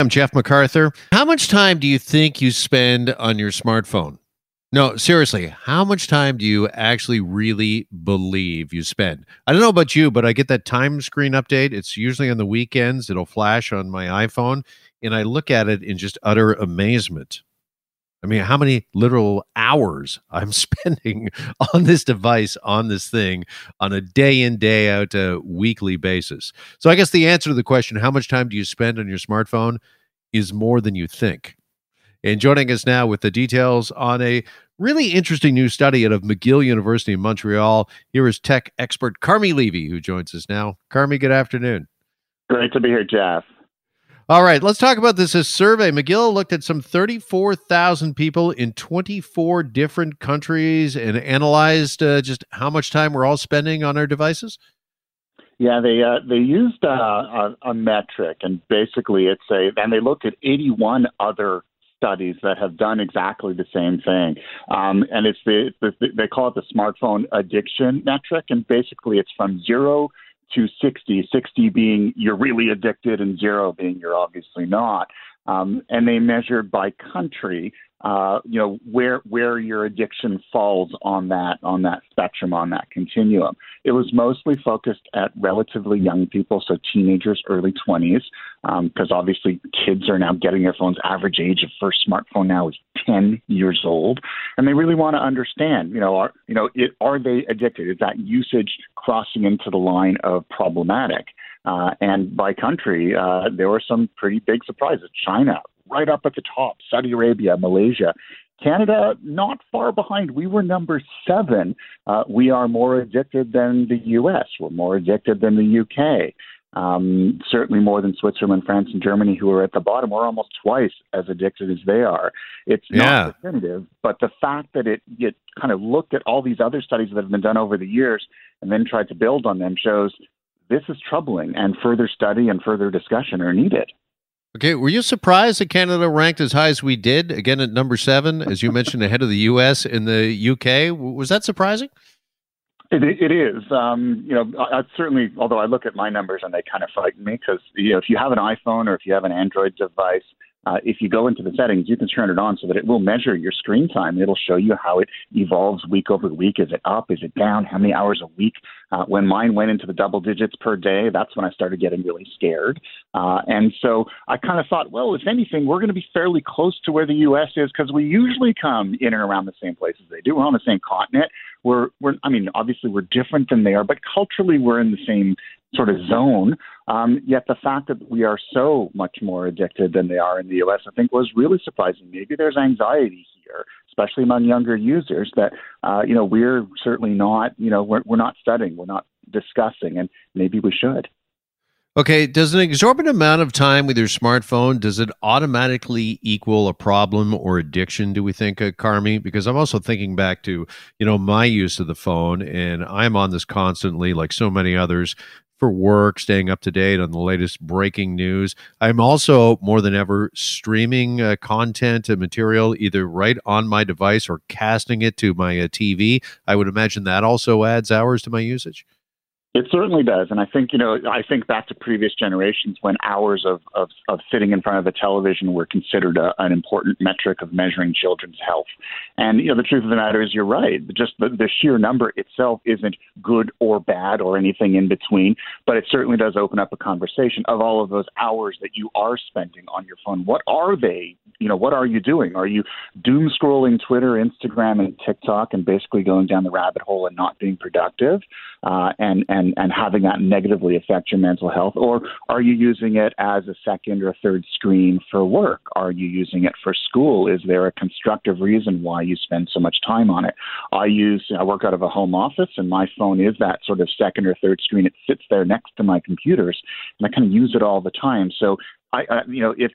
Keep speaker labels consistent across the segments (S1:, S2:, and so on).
S1: I'm Jeff McArthur. How much time do you think you spend on your smartphone? No, seriously, how much time do you actually really believe you spend? I don't know about you, but I get that time screen update. It's usually on the weekends. It'll flash on my iPhone, and I look at it in just utter amazement. I mean, how many literal hours I'm spending on this device, on this thing, on a day in, day out, uh, weekly basis. So, I guess the answer to the question, how much time do you spend on your smartphone, is more than you think. And joining us now with the details on a really interesting new study out of McGill University in Montreal, here is tech expert Carmi Levy, who joins us now. Carmi, good afternoon.
S2: Great to be here, Jeff.
S1: All right, let's talk about this. Survey. McGill looked at some 34,000 people in 24 different countries and analyzed uh, just how much time we're all spending on our devices.
S2: Yeah, they uh, they used uh, a, a, metric, and basically it's a, and they looked at 81 other studies that have done exactly the same thing, um, and it's the, the they call it the smartphone addiction metric, and basically it's from zero to 60, 60 being you're really addicted and zero being you're obviously not. Um, and they measured by country, uh, you know, where where your addiction falls on that on that spectrum on that continuum. It was mostly focused at relatively young people, so teenagers, early 20s, because um, obviously kids are now getting their phones. Average age of first smartphone now is 10 years old, and they really want to understand, you know, are you know, it, are they addicted? Is that usage crossing into the line of problematic? Uh, and by country, uh, there were some pretty big surprises. China, right up at the top, Saudi Arabia, Malaysia. Canada, not far behind. We were number seven. Uh, we are more addicted than the U.S. We're more addicted than the U.K. Um, certainly more than Switzerland, France, and Germany, who are at the bottom. We're almost twice as addicted as they are. It's yeah. not definitive, but the fact that it, it kind of looked at all these other studies that have been done over the years and then tried to build on them shows this is troubling, and further study and further discussion are needed.
S1: Okay, were you surprised that Canada ranked as high as we did? Again, at number seven, as you mentioned, ahead of the U.S. and the UK. Was that surprising?
S2: It, it is. Um, you know, I, I certainly, although I look at my numbers and they kind of frighten me because you know, if you have an iPhone or if you have an Android device, uh, if you go into the settings, you can turn it on so that it will measure your screen time. It'll show you how it evolves week over week. Is it up? Is it down? How many hours a week? Uh, when mine went into the double digits per day, that's when I started getting really scared. Uh, and so I kind of thought, well, if anything, we're going to be fairly close to where the U.S. is because we usually come in and around the same places they do. We're on the same continent. We're, we're, I mean, obviously we're different than they are, but culturally we're in the same sort of zone. Um, yet the fact that we are so much more addicted than they are in the U.S., I think, was really surprising. Maybe there's anxiety here, especially among younger users, that uh, you know we're certainly not, you know, we're, we're not studying, we're not discussing, and maybe we should.
S1: Okay, does an exorbitant amount of time with your smartphone does it automatically equal a problem or addiction? Do we think, uh, Carmi? Because I'm also thinking back to you know my use of the phone, and I'm on this constantly, like so many others for work, staying up to date on the latest breaking news. I'm also more than ever streaming uh, content and material either right on my device or casting it to my uh, TV. I would imagine that also adds hours to my usage.
S2: It certainly does. And I think, you know, I think back to previous generations when hours of, of, of sitting in front of the television were considered a, an important metric of measuring children's health. And, you know, the truth of the matter is you're right. Just the, the sheer number itself isn't good or bad or anything in between, but it certainly does open up a conversation of all of those hours that you are spending on your phone. What are they? You know, what are you doing? Are you doom scrolling Twitter, Instagram, and TikTok and basically going down the rabbit hole and not being productive? Uh, and, and and, and having that negatively affect your mental health? Or are you using it as a second or third screen for work? Are you using it for school? Is there a constructive reason why you spend so much time on it? I use, I work out of a home office and my phone is that sort of second or third screen. It sits there next to my computers and I kind of use it all the time. So I, I you know, if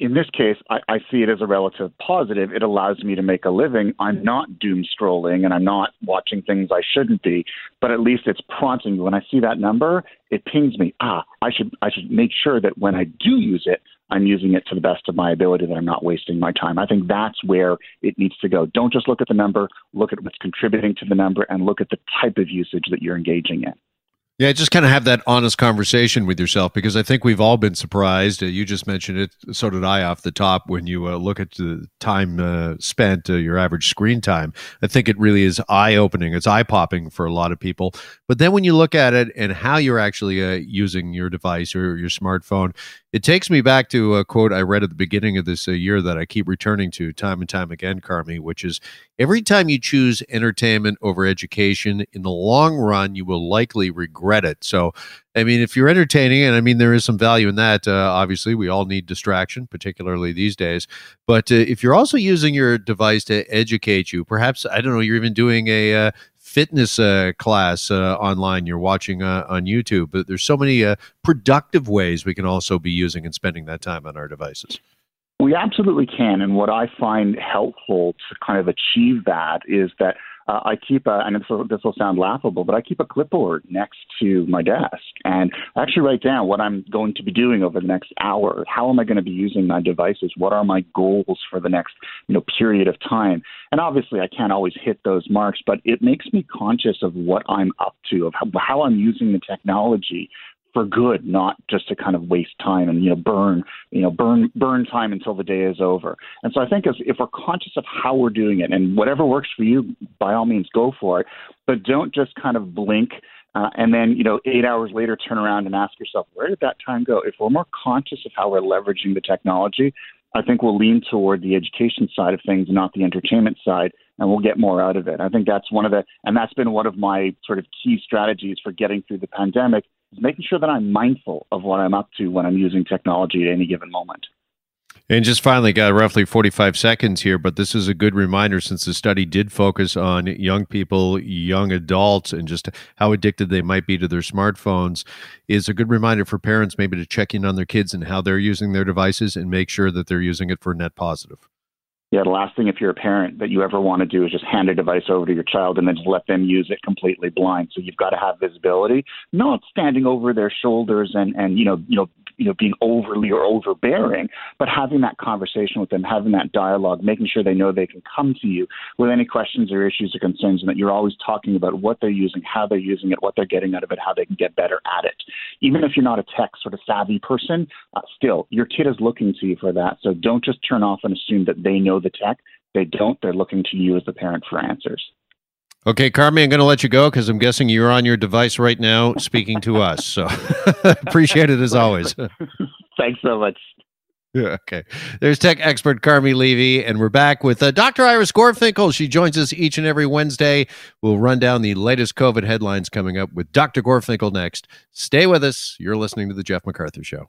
S2: in this case, I, I, see it as a relative positive. It allows me to make a living. I'm not doom scrolling and I'm not watching things I shouldn't be, but at least it's prompting me. When I see that number, it pings me. Ah, I should I should make sure that when I do use it, I'm using it to the best of my ability, that I'm not wasting my time. I think that's where it needs to go. Don't just look at the number, look at what's contributing to the number, and look at the type of usage that you're engaging in.
S1: Yeah, just kind of have that honest conversation with yourself because I think we've all been surprised. Uh, you just mentioned it, so did I off the top. When you uh, look at the time uh, spent, uh, your average screen time, I think it really is eye opening. It's eye popping for a lot of people. But then when you look at it and how you're actually uh, using your device or your smartphone, it takes me back to a quote I read at the beginning of this uh, year that I keep returning to time and time again, Carmi, which is every time you choose entertainment over education, in the long run, you will likely regret it. So, I mean, if you're entertaining, and I mean, there is some value in that, uh, obviously, we all need distraction, particularly these days. But uh, if you're also using your device to educate you, perhaps, I don't know, you're even doing a uh, fitness uh, class uh, online you're watching uh, on YouTube. But there's so many uh, productive ways we can also be using and spending that time on our devices.
S2: We absolutely can. And what I find helpful to kind of achieve that is that uh, I keep a, and this will, this will sound laughable, but I keep a clipboard next to my desk and I actually write down what I'm going to be doing over the next hour. How am I going to be using my devices? What are my goals for the next, you know, period of time? And obviously I can't always hit those marks, but it makes me conscious of what I'm up to, of how, how I'm using the technology for good, not just to kind of waste time and you know burn you know burn burn time until the day is over. And so I think as, if we're conscious of how we're doing it and whatever works for you, by all means go for it, but don't just kind of blink. Uh, and then, you know, eight hours later, turn around and ask yourself, where did that time go? If we're more conscious of how we're leveraging the technology, I think we'll lean toward the education side of things, not the entertainment side, and we'll get more out of it. I think that's one of the, and that's been one of my sort of key strategies for getting through the pandemic making sure that I'm mindful of what I'm up to when I'm using technology at any given moment.
S1: And just finally, got roughly 45 seconds here, but this is a good reminder since the study did focus on young people, young adults, and just how addicted they might be to their smartphones. Is a good reminder for parents maybe to check in on their kids and how they're using their devices and make sure that they're using it for net positive
S2: yeah, the last thing if you're a parent that you ever want to do is just hand a device over to your child and then just let them use it completely blind. So you've got to have visibility, not standing over their shoulders and and you know you know you know being overly or overbearing, but having that conversation with them, having that dialogue, making sure they know they can come to you with any questions or issues or concerns, and that you're always talking about what they're using, how they're using it, what they're getting out of it, how they can get better at it. Even if you're not a tech sort of savvy person, uh, still your kid is looking to you for that. So don't just turn off and assume that they know the tech. They don't. They're looking to you as the parent for answers.
S1: Okay, Carmi, I'm going to let you go because I'm guessing you're on your device right now speaking to us. So appreciate it as always.
S2: Thanks so much.
S1: Yeah, okay. There's tech expert Carmi Levy, and we're back with uh, Dr. Iris Gorfinkel. She joins us each and every Wednesday. We'll run down the latest COVID headlines coming up with Dr. Gorfinkel next. Stay with us. You're listening to The Jeff McArthur Show.